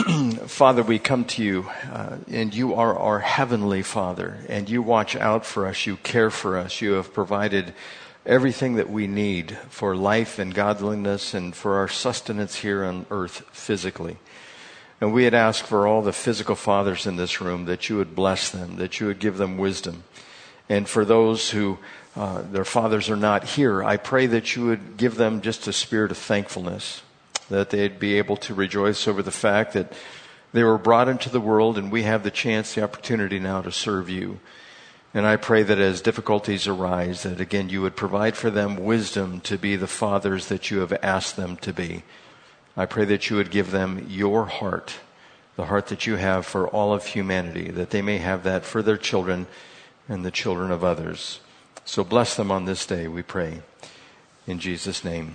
Father, we come to you, uh, and you are our heavenly Father, and you watch out for us, you care for us, you have provided everything that we need for life and godliness and for our sustenance here on earth physically. And we had asked for all the physical fathers in this room that you would bless them, that you would give them wisdom. And for those who uh, their fathers are not here, I pray that you would give them just a spirit of thankfulness, that they'd be able to rejoice over the fact that they were brought into the world and we have the chance, the opportunity now to serve you. And I pray that as difficulties arise, that again you would provide for them wisdom to be the fathers that you have asked them to be. I pray that you would give them your heart, the heart that you have for all of humanity, that they may have that for their children and the children of others. So bless them on this day, we pray. In Jesus' name,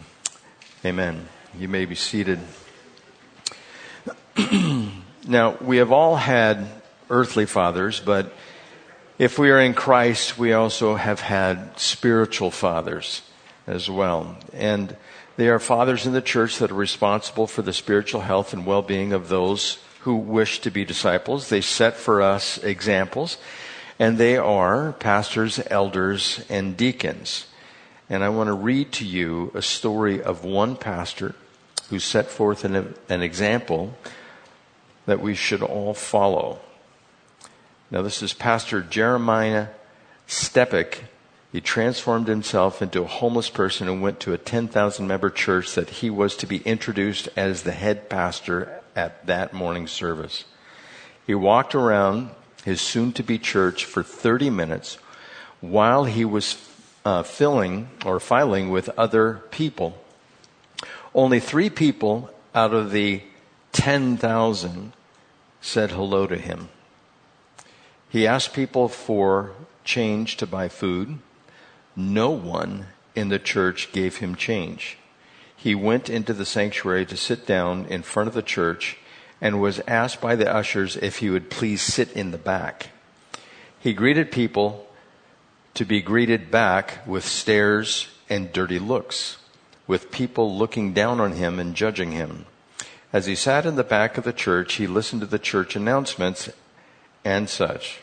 amen. You may be seated. now, we have all had earthly fathers, but if we are in Christ, we also have had spiritual fathers as well. And they are fathers in the church that are responsible for the spiritual health and well-being of those who wish to be disciples. They set for us examples, and they are pastors, elders, and deacons. And I want to read to you a story of one pastor who set forth an, an example that we should all follow. Now, this is Pastor Jeremiah Steepek. He transformed himself into a homeless person and went to a 10,000 member church that he was to be introduced as the head pastor at that morning service. He walked around his soon to be church for 30 minutes while he was uh, filling or filing with other people. Only three people out of the 10,000 said hello to him. He asked people for change to buy food. No one in the church gave him change. He went into the sanctuary to sit down in front of the church and was asked by the ushers if he would please sit in the back. He greeted people to be greeted back with stares and dirty looks, with people looking down on him and judging him. As he sat in the back of the church, he listened to the church announcements and such.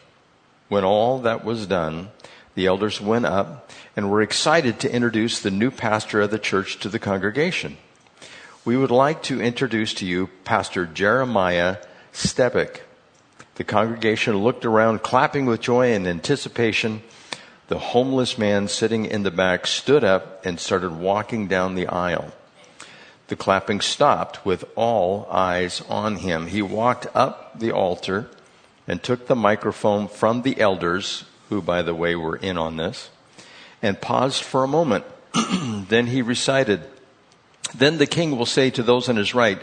When all that was done, the elders went up and were excited to introduce the new pastor of the church to the congregation. We would like to introduce to you Pastor Jeremiah Steepek. The congregation looked around, clapping with joy and anticipation. The homeless man sitting in the back stood up and started walking down the aisle. The clapping stopped with all eyes on him. He walked up the altar and took the microphone from the elders, who, by the way, were in on this, and paused for a moment. then he recited, Then the king will say to those on his right,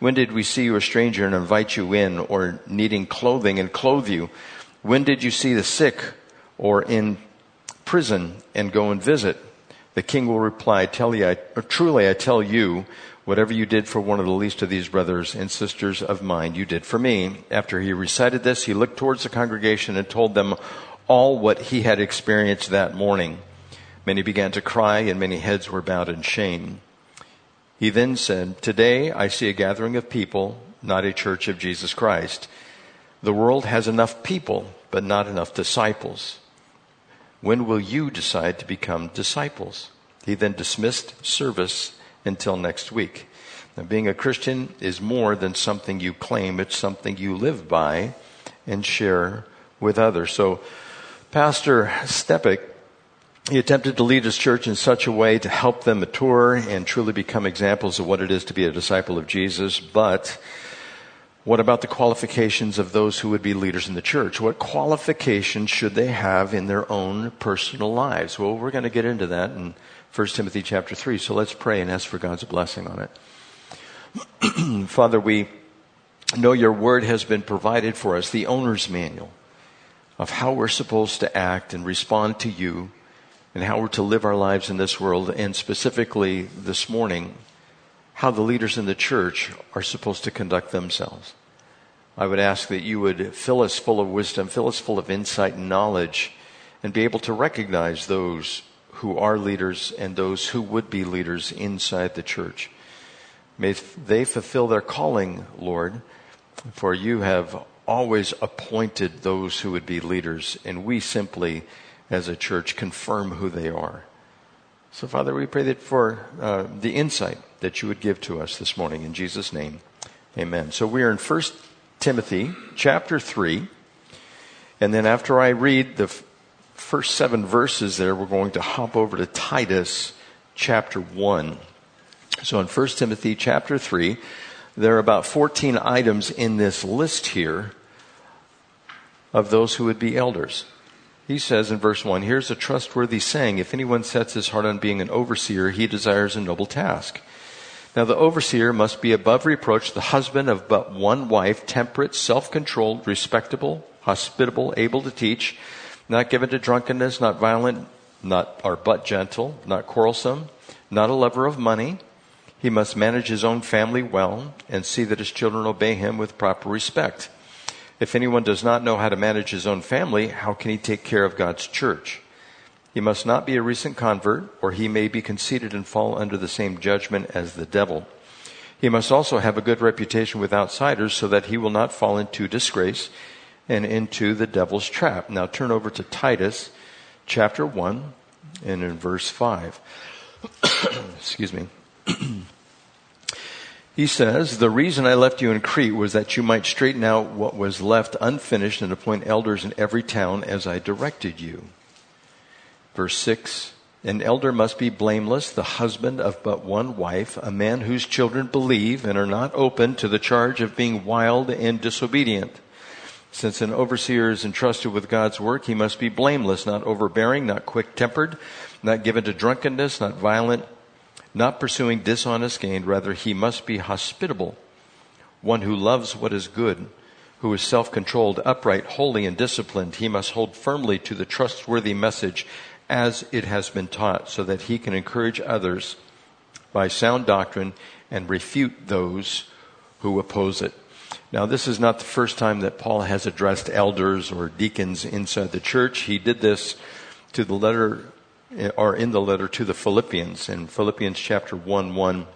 When did we see you a stranger and invite you in or needing clothing and clothe you? When did you see the sick or in prison and go and visit? The king will reply, you, truly I tell you, Whatever you did for one of the least of these brothers and sisters of mine, you did for me. After he recited this, he looked towards the congregation and told them all what he had experienced that morning. Many began to cry and many heads were bowed in shame. He then said, Today I see a gathering of people, not a church of Jesus Christ. The world has enough people, but not enough disciples. When will you decide to become disciples? He then dismissed service until next week. Now, being a Christian is more than something you claim, it's something you live by and share with others. So, Pastor Steepek, he attempted to lead his church in such a way to help them mature and truly become examples of what it is to be a disciple of Jesus. But what about the qualifications of those who would be leaders in the church? What qualifications should they have in their own personal lives? Well, we're going to get into that in 1 Timothy chapter 3. So let's pray and ask for God's blessing on it. Father, we know your word has been provided for us, the owner's manual. of how we're supposed to act and respond to you and how we're to live our lives in this world, and specifically this morning, how the leaders in the church are supposed to conduct themselves. I would ask that you would fill us full of wisdom, fill us full of insight and knowledge, and be able to recognize those who are leaders and those who would be leaders inside the church. May they fulfill their calling, Lord, for you have always appointed those who would be leaders, and we simply, as a church, confirm who they are. So, Father, we pray that for uh, the insight that you would give to us this morning in Jesus' name. Amen. So we are in 1 Timothy chapter 3. And then after I read the f- first seven verses there, we're going to hop over to Titus chapter 1. So in 1 Timothy chapter 3, there are about 14 items in this list here of those who would be elders. He says in verse 1 Here's a trustworthy saying if anyone sets his heart on being an overseer, he desires a noble task. Now the overseer must be above reproach, the husband of but one wife, temperate, self controlled, respectable, hospitable, able to teach, not given to drunkenness, not violent, not or but gentle, not quarrelsome, not a lover of money. He must manage his own family well and see that his children obey him with proper respect. If anyone does not know how to manage his own family, how can he take care of God's church? He must not be a recent convert, or he may be conceited and fall under the same judgment as the devil. He must also have a good reputation with outsiders so that he will not fall into disgrace and into the devil's trap. Now turn over to Titus chapter 1 and in verse 5. Excuse me. He says, The reason I left you in Crete was that you might straighten out what was left unfinished and appoint elders in every town as I directed you. Verse 6 An elder must be blameless, the husband of but one wife, a man whose children believe and are not open to the charge of being wild and disobedient. Since an overseer is entrusted with God's work, he must be blameless, not overbearing, not quick tempered, not given to drunkenness, not violent not pursuing dishonest gain, rather, he must be hospitable, one who loves what is good, who is self controlled, upright, holy, and disciplined. He must hold firmly to the trustworthy message as it has been taught, so that he can encourage others by sound doctrine and refute those who oppose it. Now, this is not the first time that Paul has addressed elders or deacons inside the church. He did this to the letter are in the letter to the Philippians. In Philippians chapter 1 1,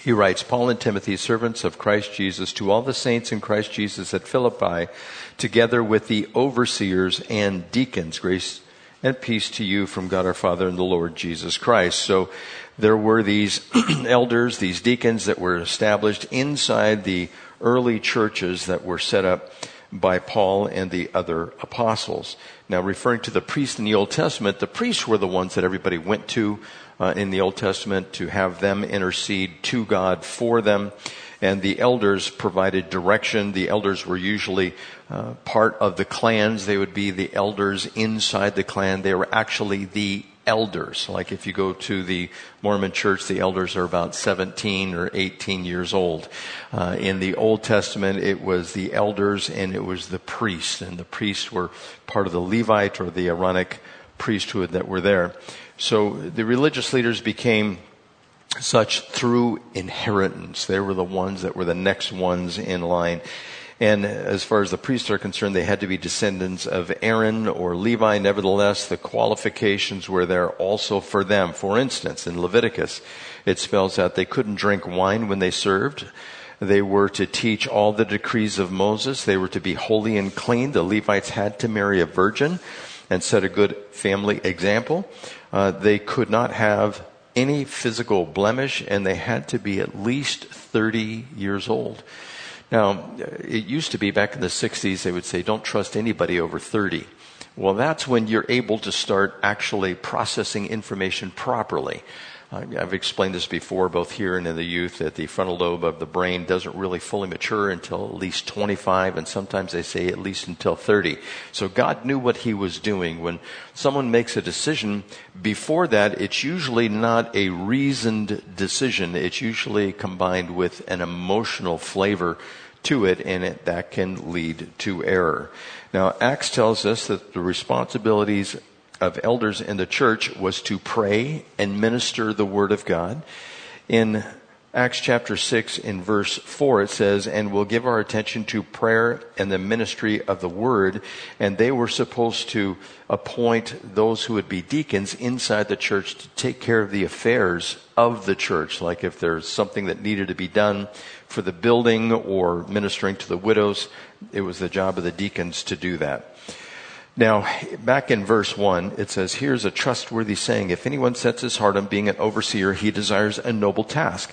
he writes, Paul and Timothy, servants of Christ Jesus, to all the saints in Christ Jesus at Philippi, together with the overseers and deacons, grace and peace to you from God our Father and the Lord Jesus Christ. So there were these elders, these deacons that were established inside the early churches that were set up by Paul and the other apostles. Now, referring to the priests in the Old Testament, the priests were the ones that everybody went to uh, in the Old Testament to have them intercede to God for them. And the elders provided direction. The elders were usually uh, part of the clans. They would be the elders inside the clan. They were actually the elders. Like if you go to the Mormon church, the elders are about 17 or 18 years old. Uh, in the Old Testament, it was the elders and it was the priests, and the priests were part of the Levite or the Aaronic priesthood that were there. So the religious leaders became such through inheritance. They were the ones that were the next ones in line. And as far as the priests are concerned, they had to be descendants of Aaron or Levi. Nevertheless, the qualifications were there also for them. For instance, in Leviticus, it spells out they couldn't drink wine when they served. They were to teach all the decrees of Moses. They were to be holy and clean. The Levites had to marry a virgin and set a good family example. Uh, they could not have any physical blemish and they had to be at least 30 years old. Now, it used to be back in the 60s, they would say, don't trust anybody over 30. Well, that's when you're able to start actually processing information properly. I've explained this before, both here and in the youth, that the frontal lobe of the brain doesn't really fully mature until at least 25, and sometimes they say at least until 30. So God knew what He was doing. When someone makes a decision, before that, it's usually not a reasoned decision. It's usually combined with an emotional flavor to it, and it, that can lead to error. Now, Acts tells us that the responsibilities of elders in the church was to pray and minister the word of God. In Acts chapter 6 in verse 4 it says, and we'll give our attention to prayer and the ministry of the word. And they were supposed to appoint those who would be deacons inside the church to take care of the affairs of the church. Like if there's something that needed to be done for the building or ministering to the widows, it was the job of the deacons to do that. Now, back in verse 1, it says, Here's a trustworthy saying. If anyone sets his heart on being an overseer, he desires a noble task.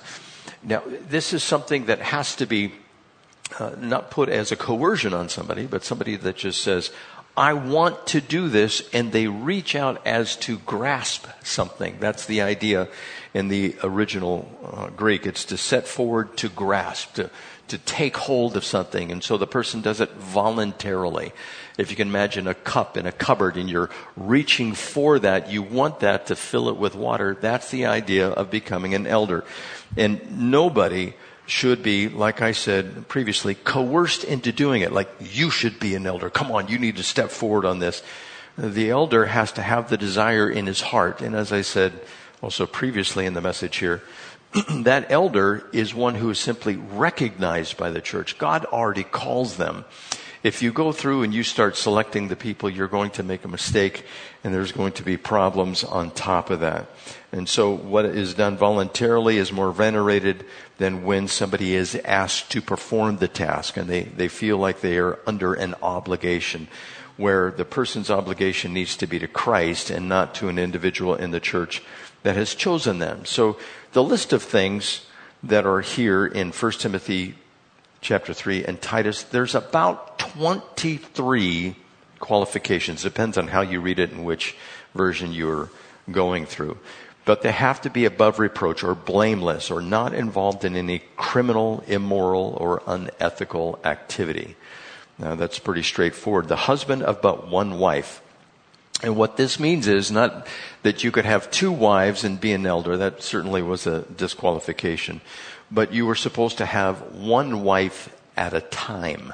Now, this is something that has to be uh, not put as a coercion on somebody, but somebody that just says, I want to do this, and they reach out as to grasp something. That's the idea in the original uh, Greek. It's to set forward to grasp, to, to take hold of something. And so the person does it voluntarily. If you can imagine a cup in a cupboard and you're reaching for that, you want that to fill it with water. That's the idea of becoming an elder. And nobody should be, like I said previously, coerced into doing it. Like, you should be an elder. Come on, you need to step forward on this. The elder has to have the desire in his heart. And as I said also previously in the message here, that elder is one who is simply recognized by the church. God already calls them if you go through and you start selecting the people, you're going to make a mistake and there's going to be problems on top of that. And so what is done voluntarily is more venerated than when somebody is asked to perform the task and they, they feel like they are under an obligation where the person's obligation needs to be to Christ and not to an individual in the church that has chosen them. So the list of things that are here in 1 Timothy chapter 3 and Titus, there's about 23 qualifications. Depends on how you read it and which version you're going through. But they have to be above reproach or blameless or not involved in any criminal, immoral, or unethical activity. Now that's pretty straightforward. The husband of but one wife. And what this means is not that you could have two wives and be an elder. That certainly was a disqualification but you were supposed to have one wife at a time.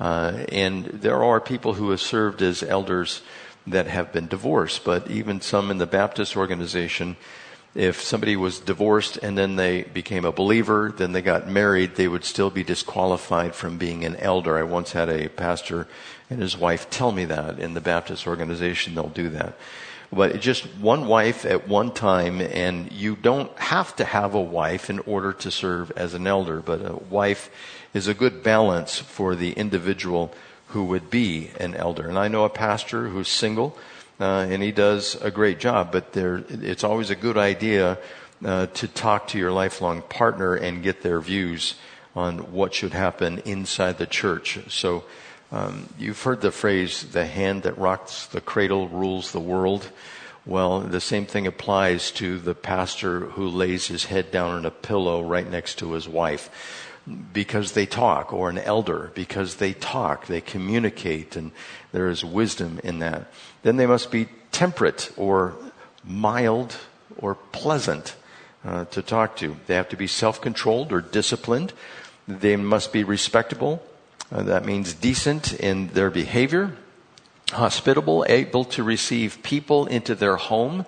Uh, and there are people who have served as elders that have been divorced, but even some in the Baptist organization, if somebody was divorced and then they became a believer, then they got married, they would still be disqualified from being an elder. I once had a pastor and his wife tell me that in the Baptist organization, they'll do that but just one wife at one time, and you don't have to have a wife in order to serve as an elder, but a wife is a good balance for the individual who would be an elder. And I know a pastor who's single, uh, and he does a great job, but there, it's always a good idea uh, to talk to your lifelong partner and get their views on what should happen inside the church. So um, you've heard the phrase, the hand that rocks the cradle rules the world. Well, the same thing applies to the pastor who lays his head down on a pillow right next to his wife because they talk, or an elder because they talk, they communicate, and there is wisdom in that. Then they must be temperate or mild or pleasant uh, to talk to. They have to be self controlled or disciplined. They must be respectable uh, that means decent in their behavior, hospitable, able to receive people into their home.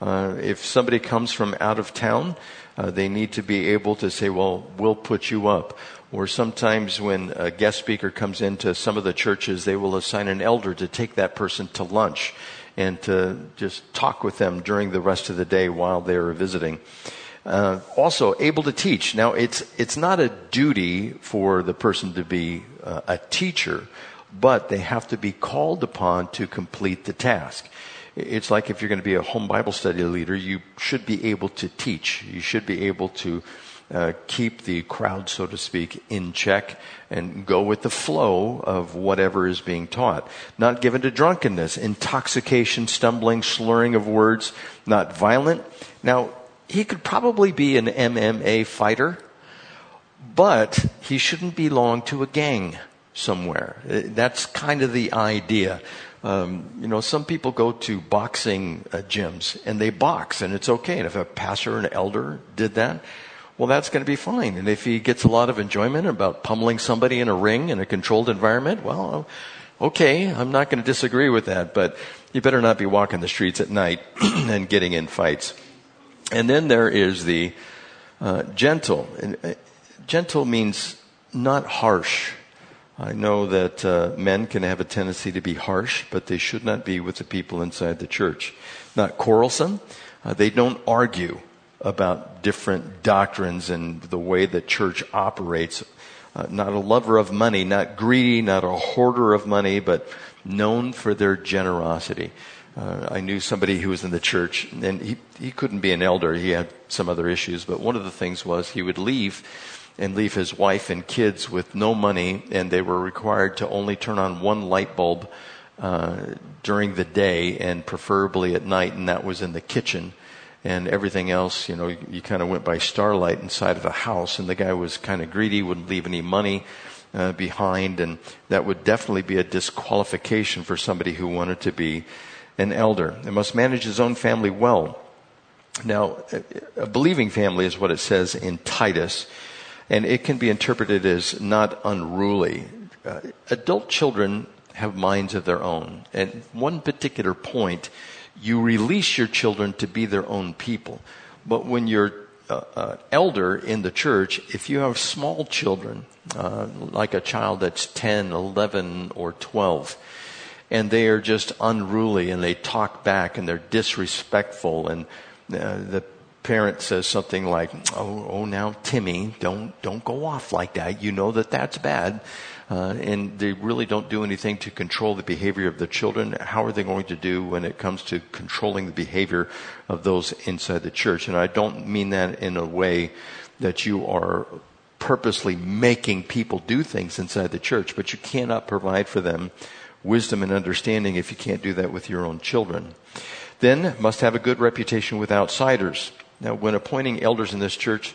Uh, if somebody comes from out of town, uh, they need to be able to say, well, we'll put you up. Or sometimes when a guest speaker comes into some of the churches, they will assign an elder to take that person to lunch and to just talk with them during the rest of the day while they're visiting. Uh, also able to teach. Now, it's it's not a duty for the person to be uh, a teacher, but they have to be called upon to complete the task. It's like if you're going to be a home Bible study leader, you should be able to teach. You should be able to uh, keep the crowd, so to speak, in check and go with the flow of whatever is being taught. Not given to drunkenness, intoxication, stumbling, slurring of words, not violent. Now, he could probably be an MMA fighter, but he shouldn't belong to a gang somewhere. Uh, that's kind of the idea. Um, you know, some people go to boxing uh, gyms and they box, and it's okay. And if a pastor or an elder did that, well, that's going to be fine. And if he gets a lot of enjoyment about pummeling somebody in a ring in a controlled environment, well, okay, I'm not going to disagree with that, but you better not be walking the streets at night and getting in fights. And then there is the uh, gentle. And, uh, gentle means not harsh. I know that uh, men can have a tendency to be harsh, but they should not be with the people inside the church. Not quarrelsome. Uh, they don't argue about different doctrines and the way the church operates. Uh, not a lover of money, not greedy, not a hoarder of money, but known for their generosity. Uh, I knew somebody who was in the church, and he, he couldn't be an elder. He had some other issues, but one of the things was he would leave and leave his wife and kids with no money, and they were required to only turn on one light bulb uh, during the day and preferably at night, and that was in the kitchen. And everything else, you know, you, you kind of went by starlight inside of a house, and the guy was kind of greedy, wouldn't leave any money uh, behind, and that would definitely be a disqualification for somebody who wanted to be an elder. He must manage his own family well. Now, a believing family is what it says in Titus and it can be interpreted as not unruly. Uh, adult children have minds of their own. At one particular point, you release your children to be their own people. But when you're uh, uh, elder in the church, if you have small children, uh, like a child that's 10, 11, or 12, and they are just unruly and they talk back and they're disrespectful and uh, the parent says something like, "Oh, oh, now Timmy, don't don't go off like that. You know that that's bad." Uh, and they really don't do anything to control the behavior of the children. How are they going to do when it comes to controlling the behavior of those inside the church? And I don't mean that in a way that you are purposely making people do things inside the church, but you cannot provide for them wisdom and understanding if you can't do that with your own children. Then must have a good reputation with outsiders. Now, when appointing elders in this church,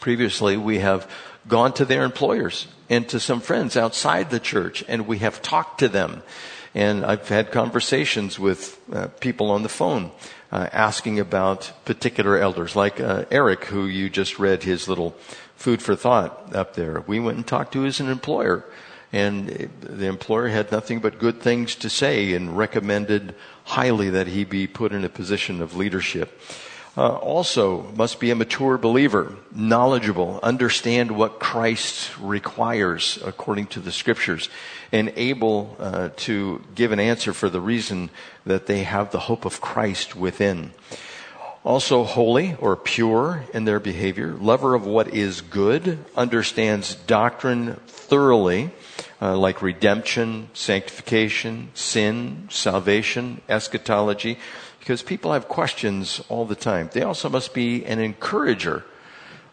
previously we have gone to their employers and to some friends outside the church and we have talked to them. And I've had conversations with uh, people on the phone uh, asking about particular elders, like uh, Eric, who you just read his little food for thought up there. We went and talked to his employer, and the employer had nothing but good things to say and recommended highly that he be put in a position of leadership uh, also must be a mature believer, knowledgeable, understand what Christ requires according to the scriptures, and able uh, to give an answer for the reason that they have the hope of Christ within. Also holy or pure in their behavior, lover of what is good, understands doctrine thoroughly, uh, like redemption, sanctification, sin, salvation, eschatology, because people have questions all the time. They also must be an encourager.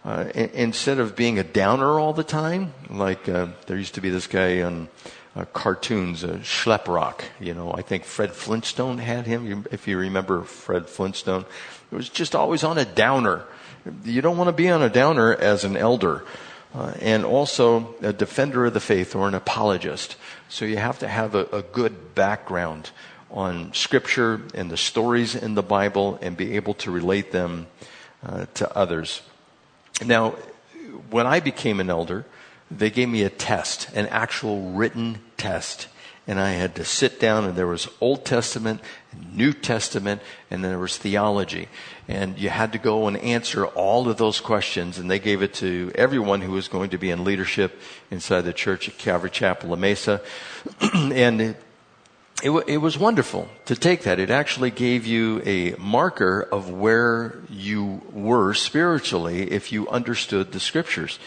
Uh, instead of being a downer all the time, like uh, there used to be this guy on uh, cartoons, uh, Schleprock. You know, I think Fred Flintstone had him. If you remember Fred Flintstone, it was just always on a downer. You don't want to be on a downer as an elder, uh, and also a defender of the faith or an apologist. So you have to have a, a good background on Scripture and the stories in the Bible and be able to relate them uh, to others. Now, when I became an elder, they gave me a test, an actual written test. And I had to sit down, and there was Old Testament, New Testament, and then there was theology. And you had to go and answer all of those questions, and they gave it to everyone who was going to be in leadership inside the church at Calvary Chapel La Mesa. and it, w- it was wonderful to take that. It actually gave you a marker of where you were spiritually if you understood the scriptures.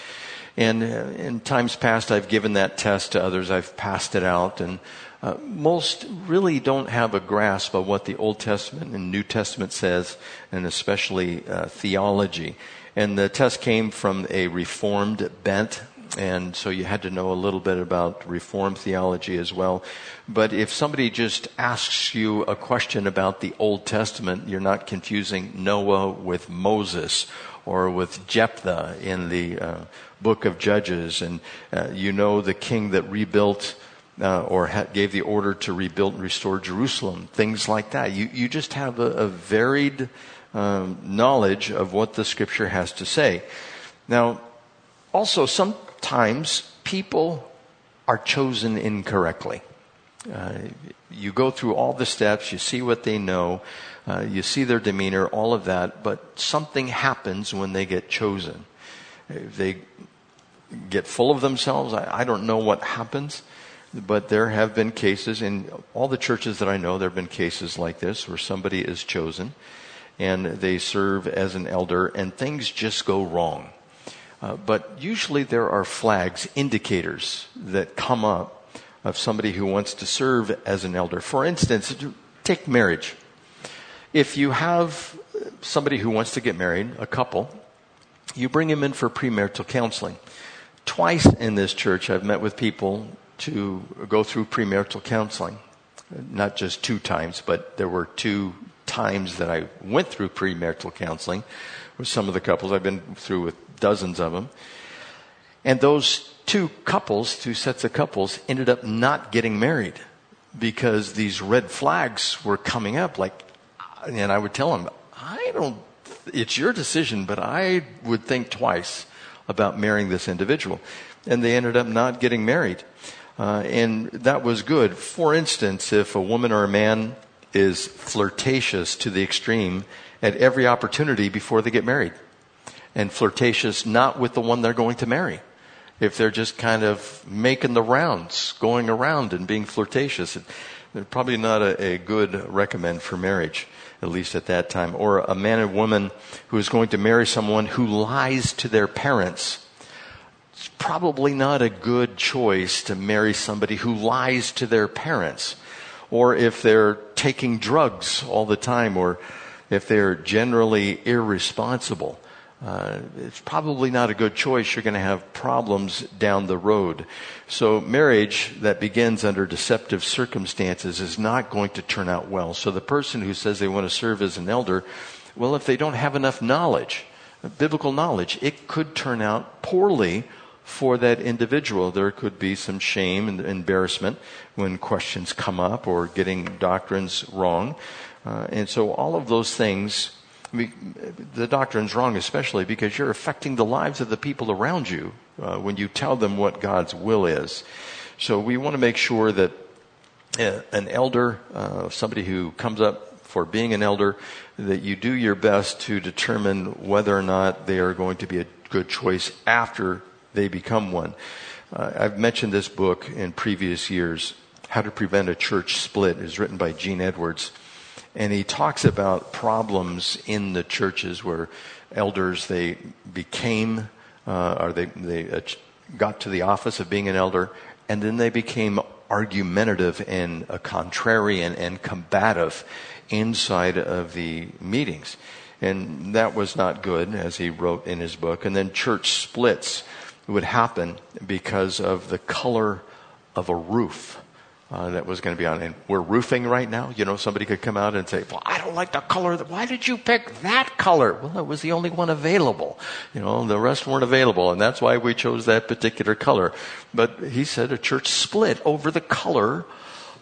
And uh, in times past, I've given that test to others. I've passed it out, and uh, most really don't have a grasp of what the Old Testament and New Testament says, and especially uh, theology. And the test came from a Reformed bent and so you had to know a little bit about reform theology as well. But if somebody just asks you a question about the Old Testament, you're not confusing Noah with Moses or with Jephthah in the uh, book of Judges, and uh, you know the king that rebuilt uh, or ha- gave the order to rebuild and restore Jerusalem, things like that. You, you just have a, a varied um, knowledge of what the scripture has to say. Now, also, sometimes people are chosen incorrectly. Uh, you go through all the steps, you see what they know, uh, you see their demeanor, all of that, but something happens when they get chosen. They get full of themselves. I, I don't know what happens, but there have been cases in all the churches that I know, there have been cases like this where somebody is chosen and they serve as an elder and things just go wrong. Uh, but usually there are flags, indicators that come up of somebody who wants to serve as an elder. For instance, take marriage. If you have somebody who wants to get married, a couple, you bring him in for premarital counseling. Twice in this church, I've met with people to go through premarital counseling. Not just two times, but there were two times that I went through premarital counseling with some of the couples. I've been through with dozens of them. And those two couples, two sets of couples, ended up not getting married because these red flags were coming up. Like, and I would tell them, I don't, it's your decision, but I would think twice about marrying this individual. And they ended up not getting married. Uh, and that was good. For instance, if a woman or a man is flirtatious to the extreme at every opportunity before they get married, and flirtatious not with the one they're going to marry if they're just kind of making the rounds, going around and being flirtatious. They're probably not a, a, good recommend for marriage, at least at that time. Or a man and woman who is going to marry someone who lies to their parents. It's probably not a good choice to marry somebody who lies to their parents. Or if they're taking drugs all the time, or if they're generally irresponsible uh, it's probably not a good choice. You're going to have problems down the road. So marriage that begins under deceptive circumstances is not going to turn out well. So the person who says they want to serve as an elder, well, if they don't have enough knowledge, biblical knowledge, it could turn out poorly for that individual. There could be some shame and embarrassment when questions come up or getting doctrines wrong. Uh, and so all of those things the doctrine's wrong, especially because you're affecting the lives of the people around you uh, when you tell them what God's will is. So we want to make sure that uh, an elder, uh, somebody who comes up for being an elder, that you do your best to determine whether or not they are going to be a good choice after they become one. Uh, I've mentioned this book in previous years, How to Prevent a Church Split, is written by Gene Edwards and he talks about problems in the churches where elders they became uh, or they they got to the office of being an elder, and then they became argumentative and uh, contrarian and combative inside of the meetings. And that was not good, as he wrote in his book. And then church splits would happen because of the color of a roof uh, that was going to be on. And we're roofing right now. You know, somebody could come out and say, well, I don't like the color. Why did you pick that color? Well, it was the only one available. You know, the rest weren't available. And that's why we chose that particular color. But he said a church split over the color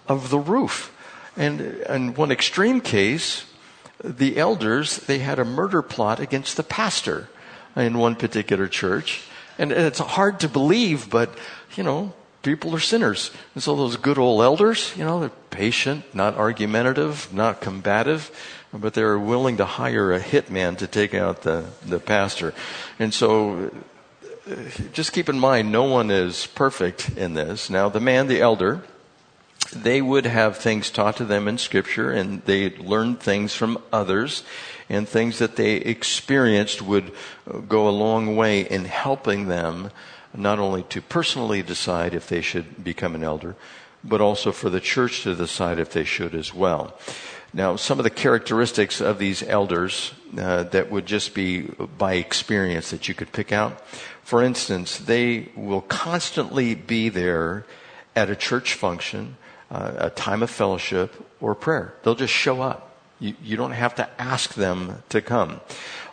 of the roof. And in one extreme case, the elders, they had a murder plot against the pastor in one particular church. And it's hard to believe, but, you know, people are sinners. And so those good old elders, you know, they're patient, not argumentative, not combative, but they're willing to hire a hitman to take out the, the pastor. And so just keep in mind, no one is perfect in this. Now, the man, the elder, they would have things taught to them in scripture and they learned things from others and things that they experienced would go a long way in helping them not only to personally decide if they should become an elder, but also for the church to decide if they should as well. Now, some of the characteristics of these elders uh, that would just be by experience that you could pick out. For instance, they will constantly be there at a church function, uh, a time of fellowship, or prayer. They'll just show up. You, you don't have to ask them to come.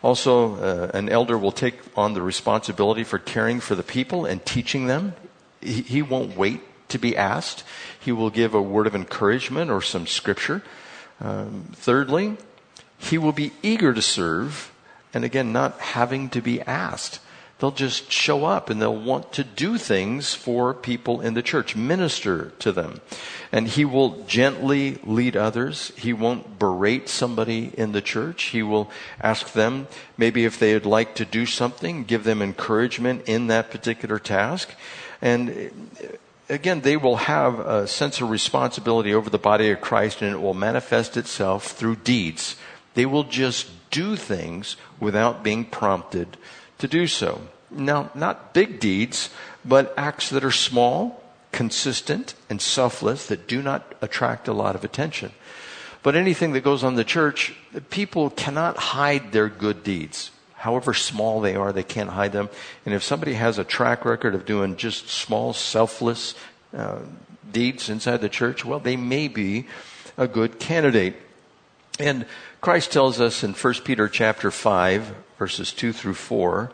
Also, uh, an elder will take on the responsibility for caring for the people and teaching them. He, he won't wait to be asked. He will give a word of encouragement or some scripture. Um, thirdly, he will be eager to serve, and again, not having to be asked. They'll just show up and they'll want to do things for people in the church, minister to them. And he will gently lead others. He won't berate somebody in the church. He will ask them maybe if they'd like to do something, give them encouragement in that particular task. And uh, again, they will have a sense of responsibility over the body of Christ and it will manifest itself through deeds. They will just do things without being prompted to do so. Now, not big deeds, but acts that are small, consistent, and selfless that do not attract a lot of attention. But anything that goes on the church, people cannot hide their good deeds. However small they are, they can't hide them. And if somebody has a track record of doing just small, selfless uh, deeds inside the church, well, they may be a good candidate. And Christ tells us in 1 Peter chapter 5, verses 2 through 4,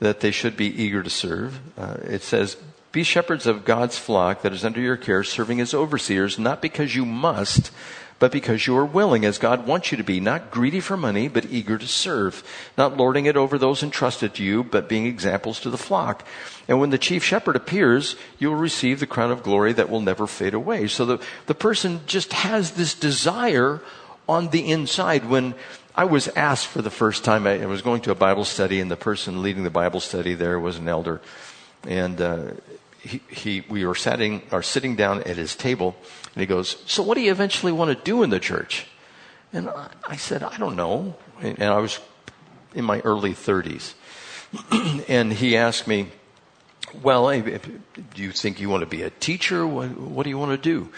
that they should be eager to serve. Uh, it says, Be shepherds of God's flock that is under your care, serving as overseers, not because you must, but because you are willing, as God wants you to be, not greedy for money, but eager to serve, not lording it over those entrusted to you, but being examples to the flock. And when the chief shepherd appears, you will receive the crown of glory that will never fade away. So the, the person just has this desire on the inside when I was asked for the first time, I, was going to a Bible study, and the person leading the Bible study there was an elder. And uh, he, he, we were sitting, are sitting down at his table, and he goes, So, what do you eventually want to do in the church? And I, I said, I don't know. And, and I was in my early 30s. and he asked me, Well, do you think you want to be a teacher? What, what do you want to do?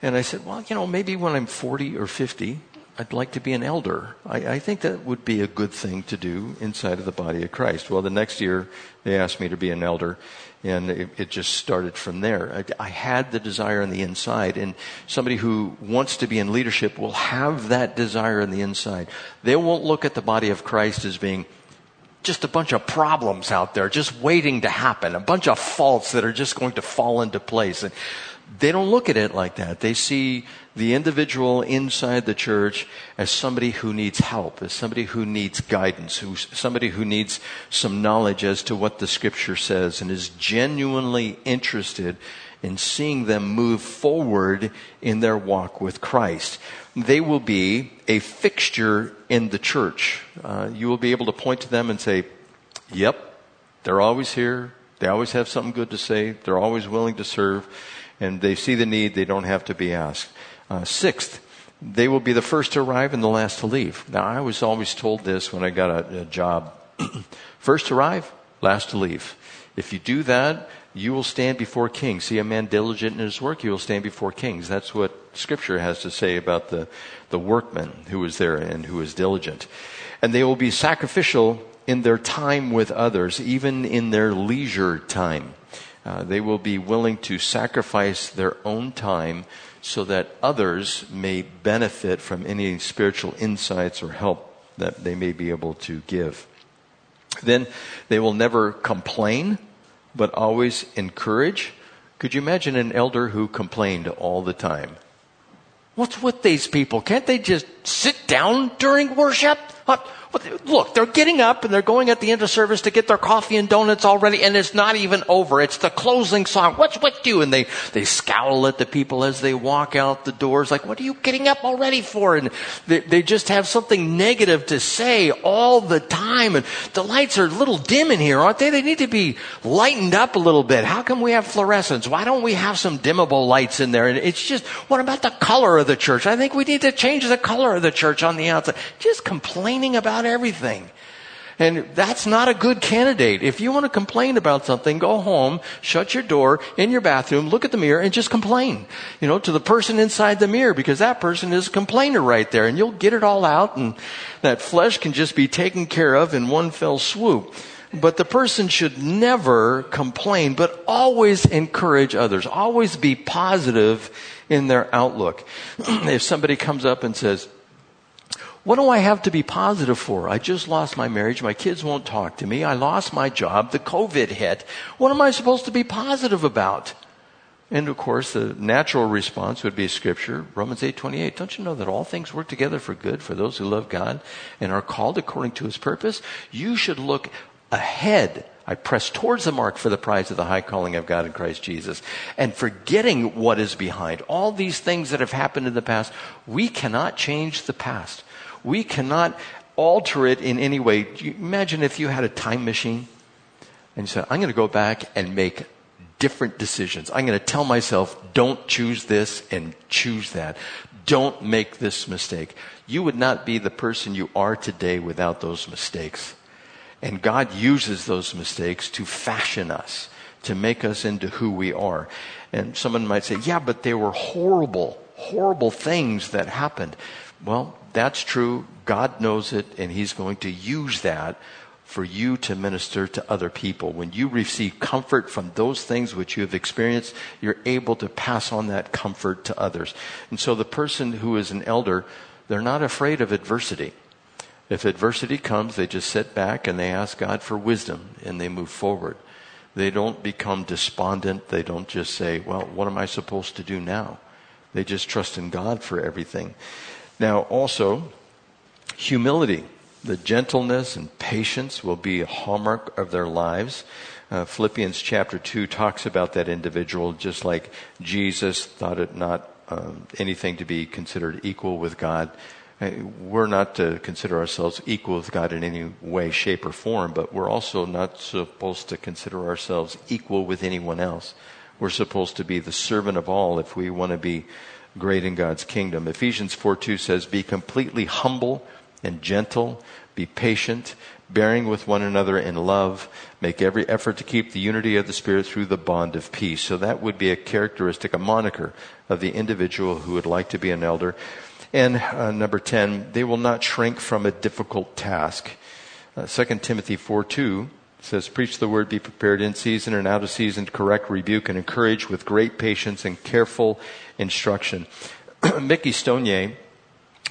And I said, Well, you know, maybe when I'm 40 or 50, I'd like to be an elder. I, I, think that would be a good thing to do inside of the body of Christ. Well, the next year they asked me to be an elder, and it, it just started from there. I, I, had the desire on the inside, and somebody who wants to be in leadership will have that desire on the inside. They won't look at the body of Christ as being just a bunch of problems out there, just waiting to happen, a bunch of faults that are just going to fall into place. And they don't look at it like that. They see the individual inside the church as somebody who needs help, as somebody who needs guidance, who's somebody who needs some knowledge as to what the scripture says and is genuinely interested in seeing them move forward in their walk with Christ. They will be a fixture in the church. Uh, you will be able to point to them and say, yep, they're always here. They always have something good to say. They're always willing to serve and they see the need. They don't have to be asked. Uh, sixth, they will be the first to arrive and the last to leave. Now, I was always told this when I got a, a job first to arrive, last to leave. If you do that, you will stand before kings. See a man diligent in his work, you will stand before kings. That's what scripture has to say about the, the workman who is there and who is diligent. And they will be sacrificial in their time with others, even in their leisure time. Uh, they will be willing to sacrifice their own time so that others may benefit from any spiritual insights or help that they may be able to give. Then they will never complain, but always encourage. Could you imagine an elder who complained all the time? What's with these people? Can't they just sit down during worship? Look, they're getting up and they're going at the end of service to get their coffee and donuts already, and it's not even over. It's the closing song. What's with you? And they, they scowl at the people as they walk out the doors, like, what are you getting up already for? And they, they just have something negative to say all the time. And the lights are a little dim in here, aren't they? They need to be lightened up a little bit. How come we have fluorescents? Why don't we have some dimmable lights in there? And it's just, what about the color of the church? I think we need to change the color of the church on the outside. Just complaining about everything. And that's not a good candidate. If you want to complain about something, go home, shut your door in your bathroom, look at the mirror and just complain, you know, to the person inside the mirror because that person is a complainer right there and you'll get it all out and that flesh can just be taken care of in one fell swoop. But the person should never complain, but always encourage others. Always be positive in their outlook. if somebody comes up and says, what do I have to be positive for? I just lost my marriage. My kids won't talk to me. I lost my job. The COVID hit. What am I supposed to be positive about? And of course, the natural response would be scripture, Romans 8:28. Don't you know that all things work together for good for those who love God and are called according to his purpose? You should look ahead. I press towards the mark for the prize of the high calling of God in Christ Jesus. And forgetting what is behind, all these things that have happened in the past, we cannot change the past. We cannot alter it in any way. Imagine if you had a time machine and you said, I'm going to go back and make different decisions. I'm going to tell myself, don't choose this and choose that. Don't make this mistake. You would not be the person you are today without those mistakes. And God uses those mistakes to fashion us, to make us into who we are. And someone might say, yeah, but they were horrible, horrible things that happened. Well, that's true. God knows it, and He's going to use that for you to minister to other people. When you receive comfort from those things which you have experienced, you're able to pass on that comfort to others. And so the person who is an elder, they're not afraid of adversity. If adversity comes, they just sit back and they ask God for wisdom and they move forward. They don't become despondent. They don't just say, well, what am I supposed to do now? They just trust in God for everything. Now, also, humility. The gentleness and patience will be a hallmark of their lives. Uh, Philippians chapter 2 talks about that individual, just like Jesus thought it not um, anything to be considered equal with God. Uh, we're not to consider ourselves equal with God in any way, shape, or form, but we're also not supposed to consider ourselves equal with anyone else. We're supposed to be the servant of all if we want to be great in God's kingdom. Ephesians 4 2 says, Be completely humble and gentle. Be patient, bearing with one another in love. Make every effort to keep the unity of the Spirit through the bond of peace. So that would be a characteristic, a moniker of the individual who would like to be an elder. And uh, number 10, they will not shrink from a difficult task. Uh, 2 Timothy 4 2 says, Preach the word, be prepared in season and out of season correct, rebuke, and encourage with great patience and careful instruction. Mickey Stonier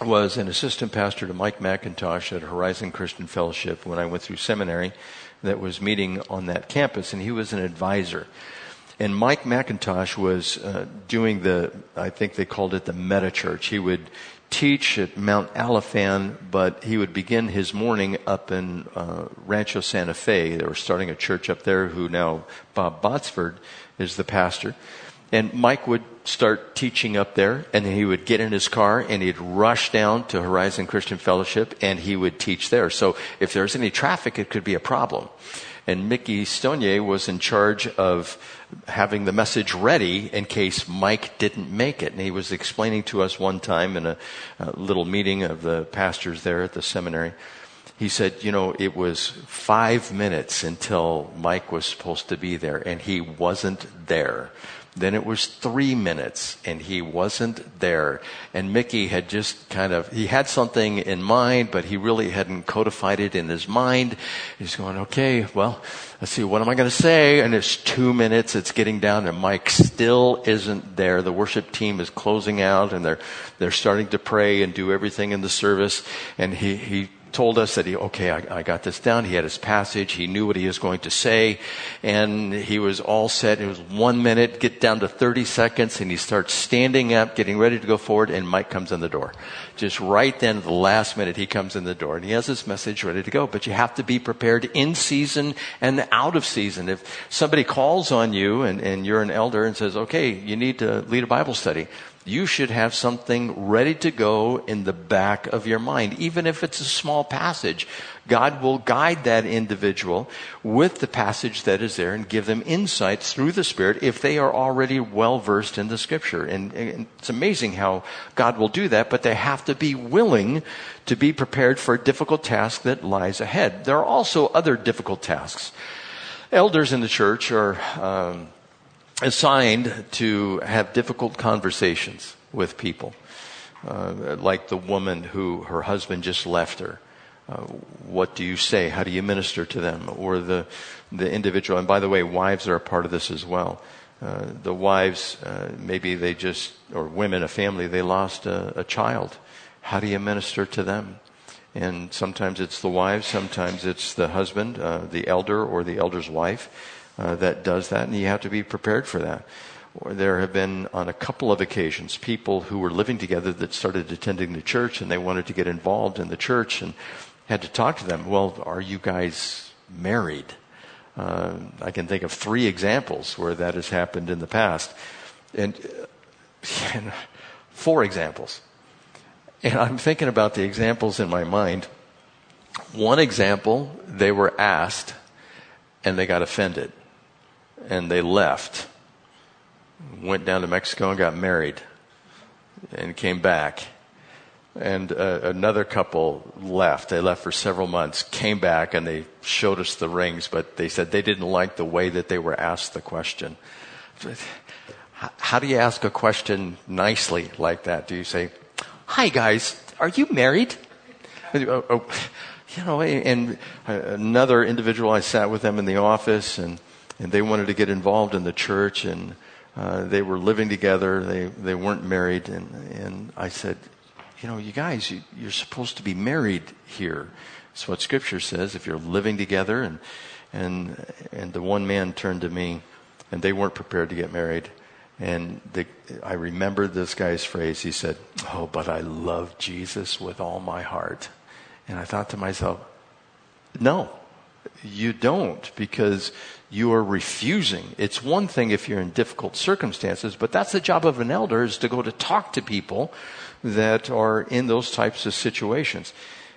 was an assistant pastor to Mike MacIntosh at Horizon Christian Fellowship when I went through seminary that was meeting on that campus, and he was an advisor. And Mike MacIntosh was uh, doing the, I think they called it the meta church. He would teach at Mount Alifan, but he would begin his morning up in uh, Rancho Santa Fe. They were starting a church up there who now Bob Botsford is the pastor. And Mike would start teaching up there, and then he would get in his car and he'd rush down to Horizon Christian Fellowship and he would teach there. So if there's any traffic, it could be a problem. And Mickey Stonier was in charge of having the message ready in case Mike didn't make it. And he was explaining to us one time in a, a little meeting of the pastors there at the seminary. He said, you know, it was five minutes until Mike was supposed to be there and he wasn't there. Then it was three minutes and he wasn't there. And Mickey had just kind of, he had something in mind, but he really hadn't codified it in his mind. He's going, okay, well, let's see, what am I going to say? And it's two minutes, it's getting down and Mike still isn't there. The worship team is closing out and they're, they're starting to pray and do everything in the service. And he, he told us that he, okay, I, I, got this down. He had his passage. He knew what he was going to say. And he was all set. It was one minute, get down to 30 seconds, and he starts standing up, getting ready to go forward, and Mike comes in the door. Just right then, the last minute, he comes in the door, and he has his message ready to go. But you have to be prepared in season and out of season. If somebody calls on you and, and you're an elder and says, okay, you need to lead a Bible study, you should have something ready to go in the back of your mind, even if it's a small passage. God will guide that individual with the passage that is there and give them insights through the Spirit if they are already well versed in the Scripture. And, and, it's amazing how God will do that, but they have to be willing to be prepared for a difficult task that lies ahead. There are also other difficult tasks. Elders in the church are. Um, assigned to have difficult conversations with people, uh, like the woman who her husband just left her. Uh, what do you say? How do you minister to them? Or the the individual. And by the way, wives are a part of this as well. Uh, the wives, uh, maybe they just, or women, a family, they lost a, a child. How do you minister to them? And sometimes it's the wives, sometimes it's the husband, uh, the elder, or the elder's wife uh, that does that, and you have to be prepared for that. or there have been on a couple of occasions people who were living together that started attending the church and they wanted to get involved in the church and had to talk to them. Well, are you guys married? Uh, I can think of three examples where that has happened in the past. And, and four examples. And I'm thinking about the examples in my mind. One example, they were asked and they got offended and they left went down to Mexico and got married and came back. And uh, another couple left. They left for several months, came back, and they showed us the rings, but they said they didn't like the way that they were asked the question. How do you ask a question nicely like that? Do you say, Hi, guys, are you married? Oh, oh, you know, and another individual, I sat with them in the office, and, and they wanted to get involved in the church, and uh, they were living together. They they weren't married, and and I said, you know, you guys, you, you're supposed to be married here. It's what Scripture says. If you're living together, and and and the one man turned to me, and they weren't prepared to get married. And I remembered this guy's phrase. He said, "Oh, but I love Jesus with all my heart." And I thought to myself, "No, you don't, because you are refusing. It's one thing if you're in difficult circumstances, but that's the job of an elder is to go to talk to people that are in those types of situations.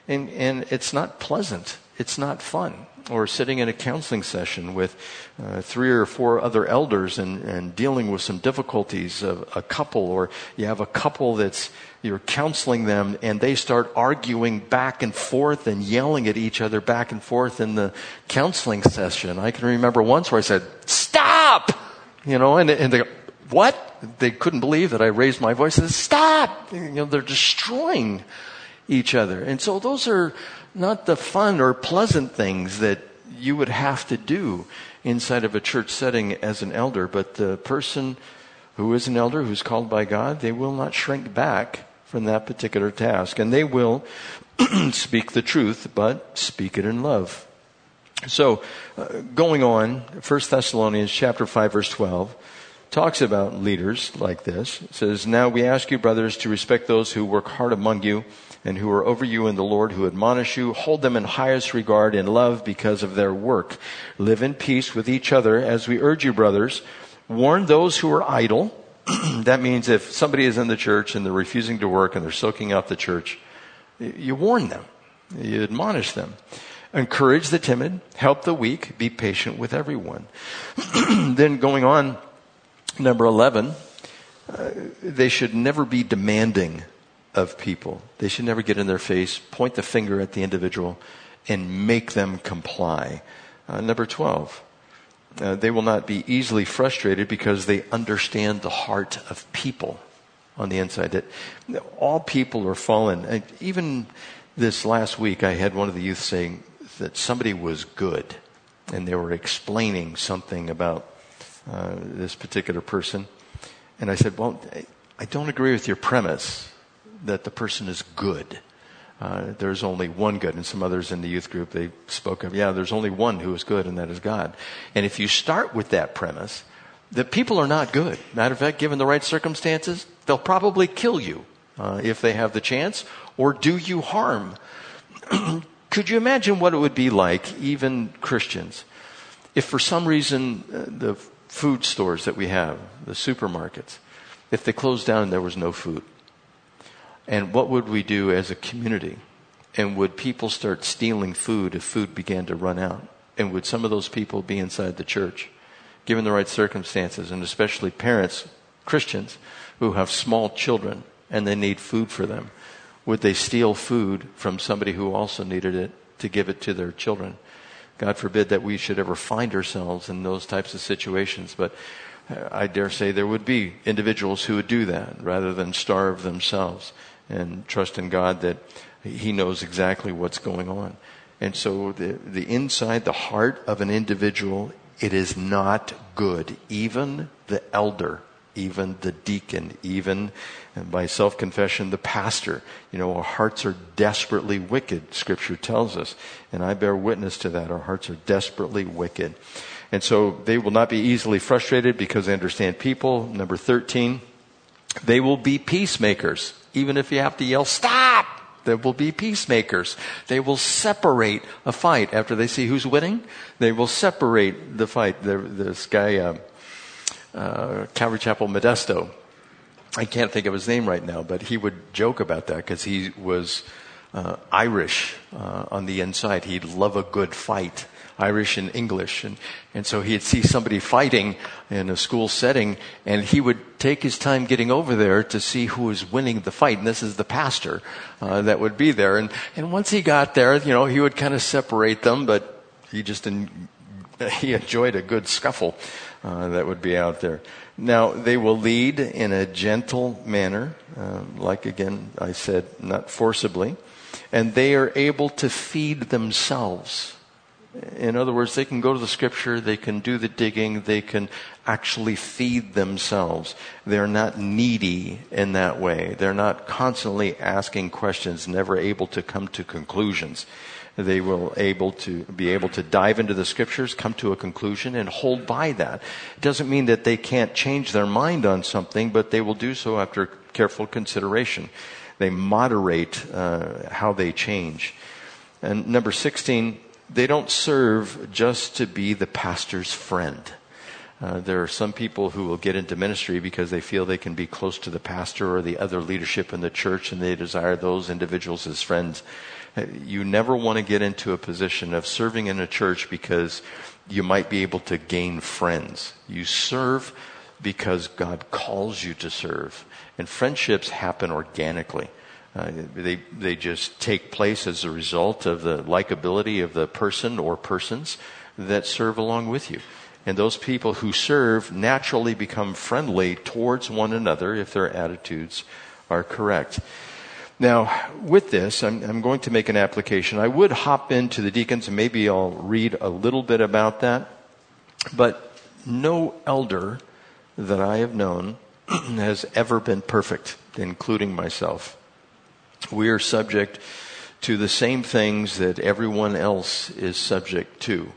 And, and it's not pleasant. It's not fun. Or sitting in a counseling session with uh, three or four other elders and, and dealing with some difficulties of a couple, or you have a couple that's you're counseling them and they start arguing back and forth and yelling at each other back and forth in the counseling session. I can remember once where I said, stop! You know, and, and they go, what? They couldn't believe that I raised my voice and said, stop! You know, they're destroying each other. And so those are not the fun or pleasant things that you would have to do inside of a church setting as an elder, but the person who is an elder, who's called by God, they will not shrink back from that particular task. And they will speak the truth, but speak it in love. So, uh, going on, 1 Thessalonians chapter 5 verse 12 talks about leaders like this. It says, Now we ask you, brothers, to respect those who work hard among you and who are over you in the Lord, who admonish you. Hold them in highest regard in love because of their work. Live in peace with each other as we urge you, brothers. Warn those who are idle that means if somebody is in the church and they're refusing to work and they're soaking up the church, you warn them, you admonish them. Encourage the timid, help the weak, be patient with everyone. then going on, number 11, uh, they should never be demanding of people. They should never get in their face, point the finger at the individual, and make them comply. Uh, number 12, uh, they will not be easily frustrated because they understand the heart of people on the inside. That all people are fallen. And even this last week, I had one of the youth saying that somebody was good, and they were explaining something about uh, this particular person. And I said, Well, I don't agree with your premise that the person is good. Uh, there's only one good. And some others in the youth group, they spoke of, yeah, there's only one who is good, and that is God. And if you start with that premise, that people are not good. Matter of fact, given the right circumstances, they'll probably kill you uh, if they have the chance, or do you harm. Could you imagine what it would be like, even Christians, if for some reason uh, the food stores that we have, the supermarkets, if they closed down and there was no food? And what would we do as a community? And would people start stealing food if food began to run out? And would some of those people be inside the church, given the right circumstances, and especially parents, Christians, who have small children and they need food for them? Would they steal food from somebody who also needed it to give it to their children? God forbid that we should ever find ourselves in those types of situations, but I dare say there would be individuals who would do that rather than starve themselves and trust in God that He knows exactly what's going on. And so the, the inside, the heart of an individual, it is not good. Even the elder, even the deacon, even by self confession, the pastor. You know, our hearts are desperately wicked, scripture tells us. And I bear witness to that. Our hearts are desperately wicked. And so they will not be easily frustrated because they understand people. Number 13, they will be peacemakers. Even if you have to yell, stop! There will be peacemakers. They will separate a fight after they see who's winning. They will separate the fight. There, this guy, uh, uh, Calvary Chapel Modesto, I can't think of his name right now, but he would joke about that because he was uh, Irish uh, on the inside. He'd love a good fight. Irish and English. And, and so he'd see somebody fighting in a school setting and he would take his time getting over there to see who was winning the fight. And this is the pastor uh, that would be there. And, and once he got there, you know, he would kind of separate them, but he just in, he enjoyed a good scuffle uh, that would be out there. Now, they will lead in a gentle manner, uh, like again I said, not forcibly and they are able to feed themselves. In other words, they can go to the scripture, they can do the digging, they can actually feed themselves. They're not needy in that way. They're not constantly asking questions, never able to come to conclusions. They will able to be able to dive into the scriptures, come to a conclusion, and hold by that. It doesn't mean that they can't change their mind on something, but they will do so after careful consideration they moderate uh, how they change. And number 16, they don't serve just to be the pastor's friend. Uh, there are some people who will get into ministry because they feel they can be close to the pastor or the other leadership in the church and they desire those individuals as friends. Uh, you never want to get into a position of serving in a church because you might be able to gain friends. You serve because God calls you to serve. And friendships happen organically. Uh, they, they just take place as a result of the likability of the person or persons that serve along with you. And those people who serve naturally become friendly towards one another if their attitudes are correct. Now, with this, I'm, I'm, going to make an application. I would hop into the deacons and maybe I'll read a little bit about that. But no elder that I have known has ever been perfect, including myself. We are subject to the same things that everyone else is subject to.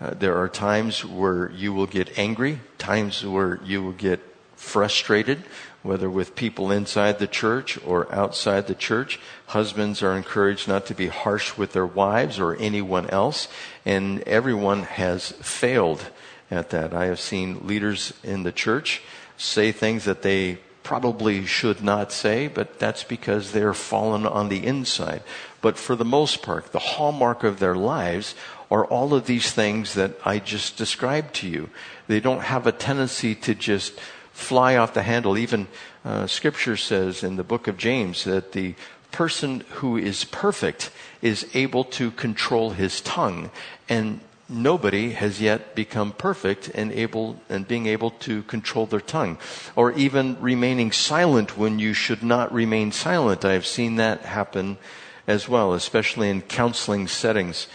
Uh, there are times where you will get angry, times where you will get frustrated, whether with people inside the church or outside the church. Husbands are encouraged not to be harsh with their wives or anyone else, and everyone has failed at that. I have seen leaders in the church say things that they probably should not say, but that's because they're fallen on the inside. But for the most part, the hallmark of their lives are all of these things that I just described to you. They don't have a tendency to just fly off the handle. Even uh, Scripture says in the book of James that the person who is perfect is able to control his tongue and nobody has yet become perfect and able and being able to control their tongue or even remaining silent when you should not remain silent. I have seen that happen as well especially in counseling settings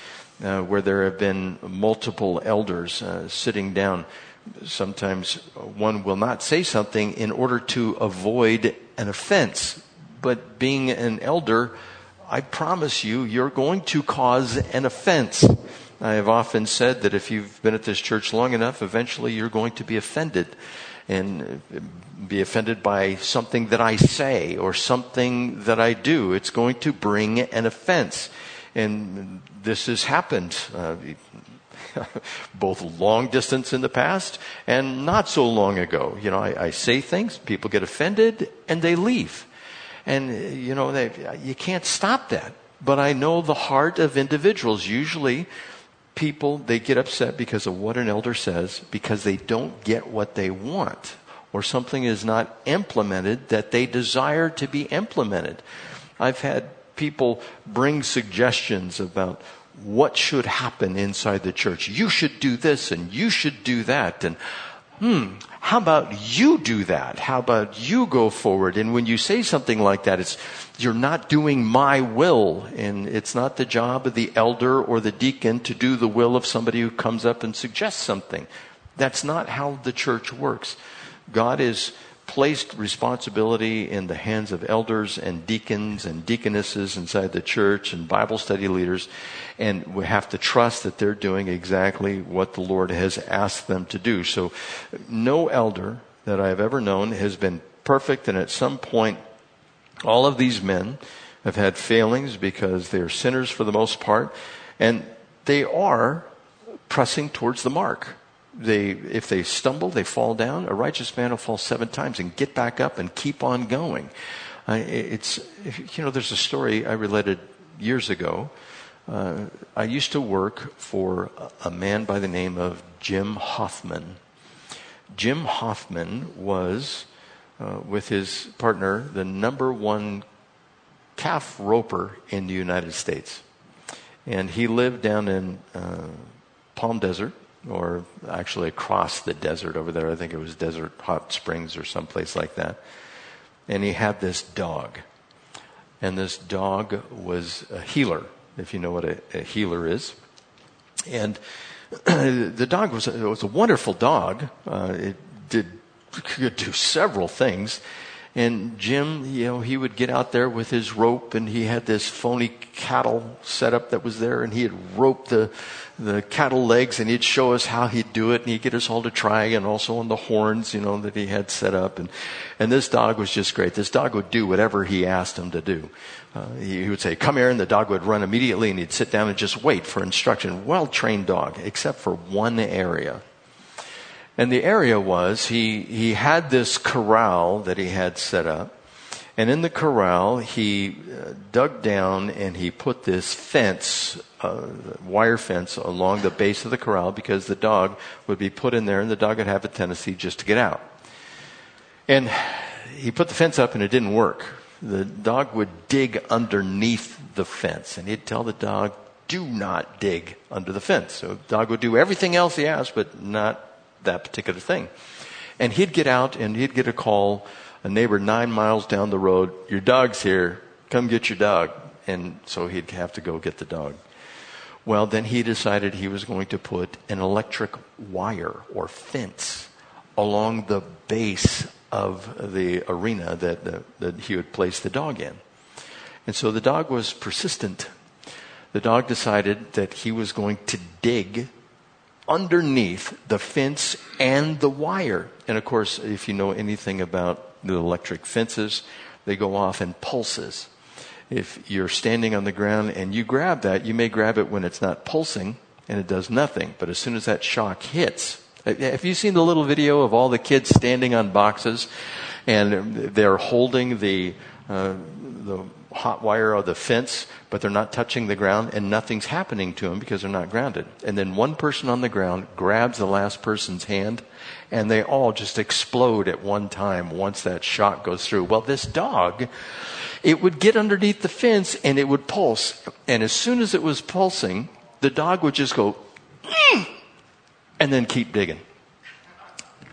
uh, where there have been multiple elders uh, sitting down. Sometimes one will not say something in order to avoid an offense but being an elder i promise you you're going to cause an offense I have often said that if you've been at this church long enough, eventually you're going to be offended and be offended by something that I say or something that I do. It's going to bring an offense. And this has happened. Uh, both long distance in the past and not so long ago. You know, I, I say things, people get offended, and they leave. And, you know, they, you can't stop that. But I know the heart of individuals. Usually, people, they get upset because of what an elder says, because they don't get what they want, or something is not implemented that they desire to be implemented. I've had people bring suggestions about what should happen inside the church. You should do this and you should do that. And hmm, how about you do that? How about you go forward? And when you say something like that, it's, you're not doing my will. And it's not the job of the elder or the deacon to do the will of somebody who comes up and suggests something. That's not how the church works. God has placed responsibility in the hands of elders and deacons and deaconesses inside the church and Bible study leaders. And we have to trust that they're doing exactly what the Lord has asked them to do. So no elder that I have ever known has been perfect. And at some point, all of these men have had failings because they're sinners for the most part. And they are pressing towards the mark they, if they stumble, they fall down. A righteous man will fall seven times and get back up and keep on going. It's, you know, there's a story I related years ago. Uh, I used to work for a man by the name of Jim Hoffman. Jim Hoffman was, uh, with his partner, the number one calf roper in the United States. And he lived down in uh, Palm Desert or actually across the desert over there. I think it was Desert Hot Springs or someplace like that. And he had this dog. And this dog was a heeler, if you know what a, a heeler is. And the dog was a, was a wonderful dog. Uh, it did could do several things. And Jim, you know, he would get out there with his rope and he had this phony cattle setup that was there and he'd rope the, the cattle legs and he'd show us how he'd do it and he'd get us all to try and also on the horns, you know, that he had set up. And, and this dog was just great. This dog would do whatever he asked him to do. Uh, he, he would say, come here and the dog would run immediately and he'd sit down and just wait for instruction. Well trained dog, except for one area. And the area was he, he had this corral that he had set up. And in the corral, he uh, dug down and he put this fence, uh, wire fence, along the base of the corral because the dog would be put in there and the dog would have a tendency just to get out. And he put the fence up and it didn't work. The dog would dig underneath the fence and he'd tell the dog, do not dig under the fence. So the dog would do everything else he asked, but not that particular thing. And he'd get out and he'd get a call, a neighbor nine miles down the road, your dog's here, come get your dog. And so he'd have to go get the dog. Well, then he decided he was going to put an electric wire or fence along the base of the arena that, uh, that he would place the dog in. And so the dog was persistent. The dog decided that he was going to dig underneath the fence and the wire. And of course, if you know anything about the electric fences, they go off in pulses. If you're standing on the ground and you grab that, you may grab it when it's not pulsing and it does nothing. But as soon as that shock hits, have you seen the little video of all the kids standing on boxes and they're holding the, uh, the hot wire or the fence, but they're not touching the ground and nothing's happening to them because they're not grounded. And then one person on the ground grabs the last person's hand and they all just explode at one time once that shot goes through. Well, this dog, it would get underneath the fence and it would pulse. And as soon as it was pulsing, the dog would just go, mm, and then keep digging.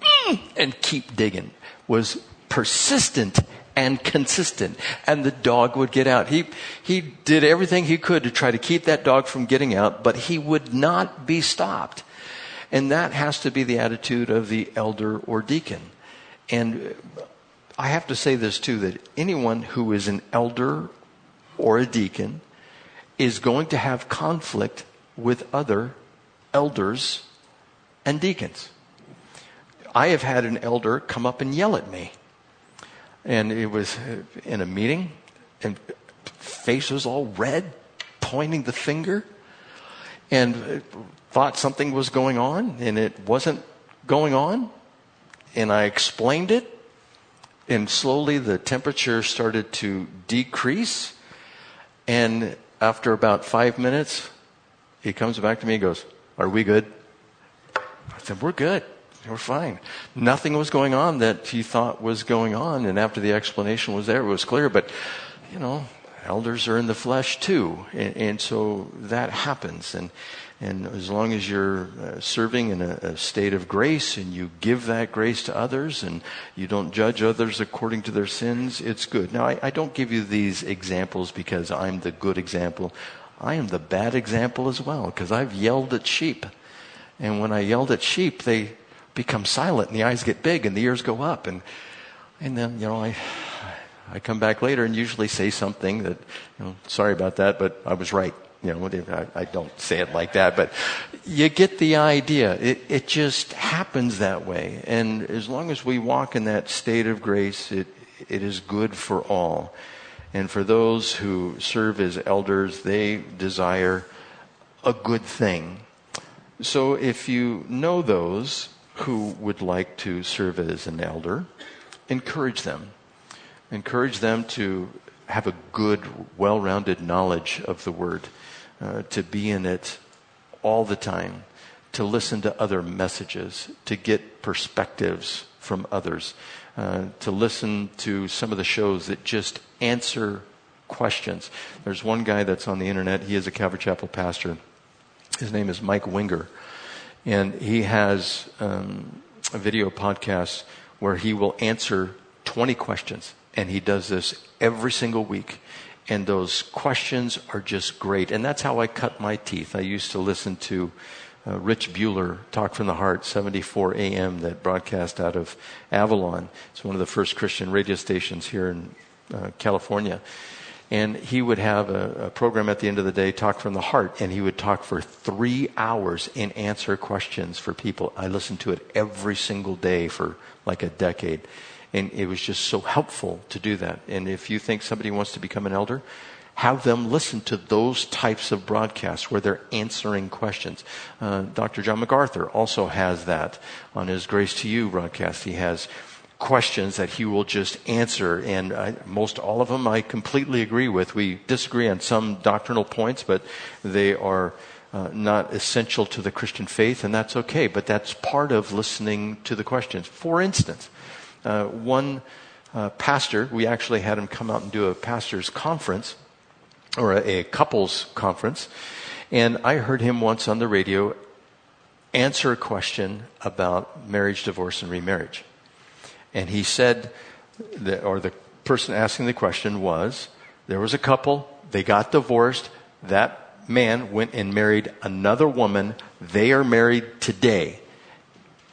Mm, and keep digging. Was persistent and consistent. And the dog would get out. He, he did everything he could to try to keep that dog from getting out, but he would not be stopped. And that has to be the attitude of the elder or deacon. And I have to say this too that anyone who is an elder or a deacon is going to have conflict with other elders and deacons. I have had an elder come up and yell at me and it was in a meeting, and face was all red, pointing the finger, and thought something was going on, and it wasn't going on. And I explained it, and slowly the temperature started to decrease. And after about five minutes, he comes back to me and goes, Are we good? I said, We're good. They were fine. Nothing was going on that he thought was going on. And after the explanation was there, it was clear. But, you know, elders are in the flesh too. And, and so that happens. And, and as long as you're uh, serving in a, a, state of grace and you give that grace to others and you don't judge others according to their sins, it's good. Now, I, I don't give you these examples because I'm the good example. I am the bad example as well because I've yelled at sheep. And when I yelled at sheep, they become silent and the eyes get big and the ears go up. And And then, you know, I, I come back later and usually say something that, you know, sorry about that, but I was right. You know, I, I don't say it like that, but you get the idea. It, it just happens that way. And as long as we walk in that state of grace, it, it is good for all. And for those who serve as elders, they desire a good thing. So if you know those who would like to serve as an elder, encourage them. Encourage them to have a good, well rounded knowledge of the Word, uh, to be in it all the time, to listen to other messages, to get perspectives from others, uh, to listen to some of the shows that just answer questions. There's one guy that's on the internet, he is a Calvary Chapel pastor his name is Mike Winger. And he has um, a video podcast where he will answer 20 questions. And he does this every single week. And those questions are just great. And that's how I cut my teeth. I used to listen to uh, Rich Buhler, Talk from the Heart, 74 AM, that broadcast out of Avalon. It's one of the first Christian radio stations here in uh, California. And he would have a, a, program at the end of the day, Talk from the Heart, and he would talk for three hours and answer questions for people. I listened to it every single day for like a decade. And it was just so helpful to do that. And if you think somebody wants to become an elder, have them listen to those types of broadcasts where they're answering questions. Uh, Dr. John MacArthur also has that on his Grace to You broadcast. He has questions that he will just answer. And I, most all of them I completely agree with. We disagree on some doctrinal points, but they are uh, not essential to the Christian faith, and that's okay. But that's part of listening to the questions. For instance, uh, one uh, pastor, we actually had him come out and do a pastor's conference or a, a couples conference. And I heard him once on the radio answer a question about marriage, divorce, and remarriage. And he said, that, or the person asking the question was, there was a couple, they got divorced, that man went and married another woman, they are married today.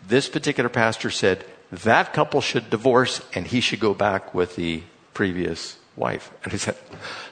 This particular pastor said, that couple should divorce and he should go back with the previous wife. And he said,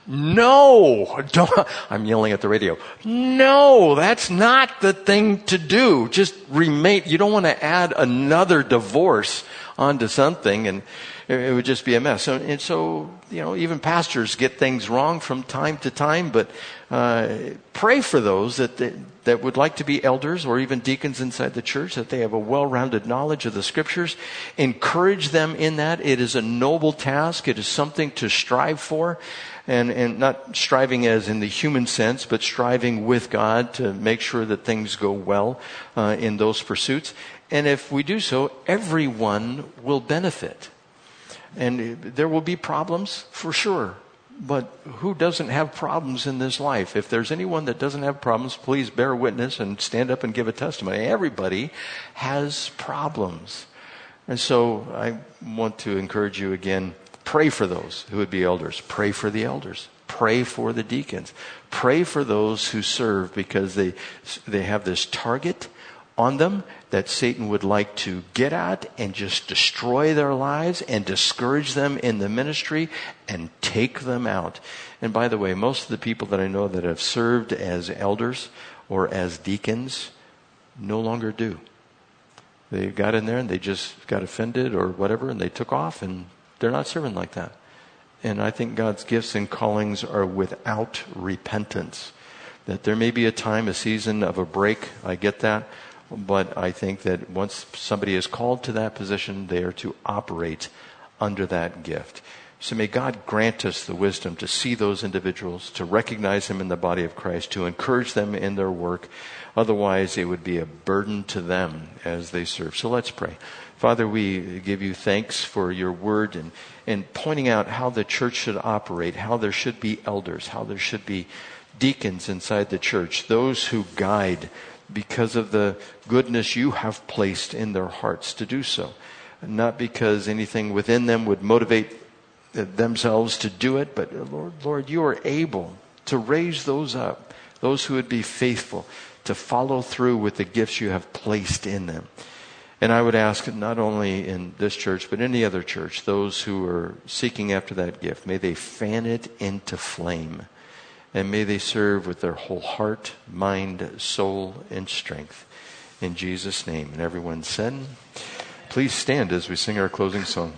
no, don't, I'm yelling at the radio. No, that's not the thing to do. Just remain, you don't want to add another divorce onto something and it would just be a mess. And so, you know, even pastors get things wrong from time to time, but uh, pray for those that, that, that would like to be elders or even deacons inside the church, that they have a well-rounded knowledge of the scriptures. Encourage them in that. It is a noble task. It is something to strive for. And, and not striving as in the human sense, but striving with God to make sure that things go well uh, in those pursuits. And if we do so, everyone will benefit. And there will be problems for sure. But who doesn't have problems in this life? If there's anyone that doesn't have problems, please bear witness and stand up and give a testimony. Everybody has problems. And so I want to encourage you again pray for those who would be elders, pray for the elders, pray for the deacons, pray for those who serve because they, they have this target on them that Satan would like to get at and just destroy their lives and discourage them in the ministry and take them out. And by the way, most of the people that I know that have served as elders or as deacons no longer do. They got in there and they just got offended or whatever and they took off and they're not serving like that. And I think God's gifts and callings are without repentance. That there may be a time, a season of a break. I get that. But I think that once somebody is called to that position, they are to operate under that gift. So may God grant us the wisdom to see those individuals, to recognize them in the body of Christ, to encourage them in their work. Otherwise, it would be a burden to them as they serve. So let's pray. Father, we give you thanks for your word and, and pointing out how the church should operate, how there should be elders, how there should be deacons inside the church, those who guide because of the goodness you have placed in their hearts to do so. Not because anything within them would motivate themselves to do it, but Lord, Lord, you are able to raise those up, those who would be faithful, to follow through with the gifts you have placed in them. And I would ask not only in this church, but any other church, those who are seeking after that gift, may they fan it into flame. And may they serve with their whole heart, mind, soul, and strength. In Jesus' name. And everyone said, please stand as we sing our closing song.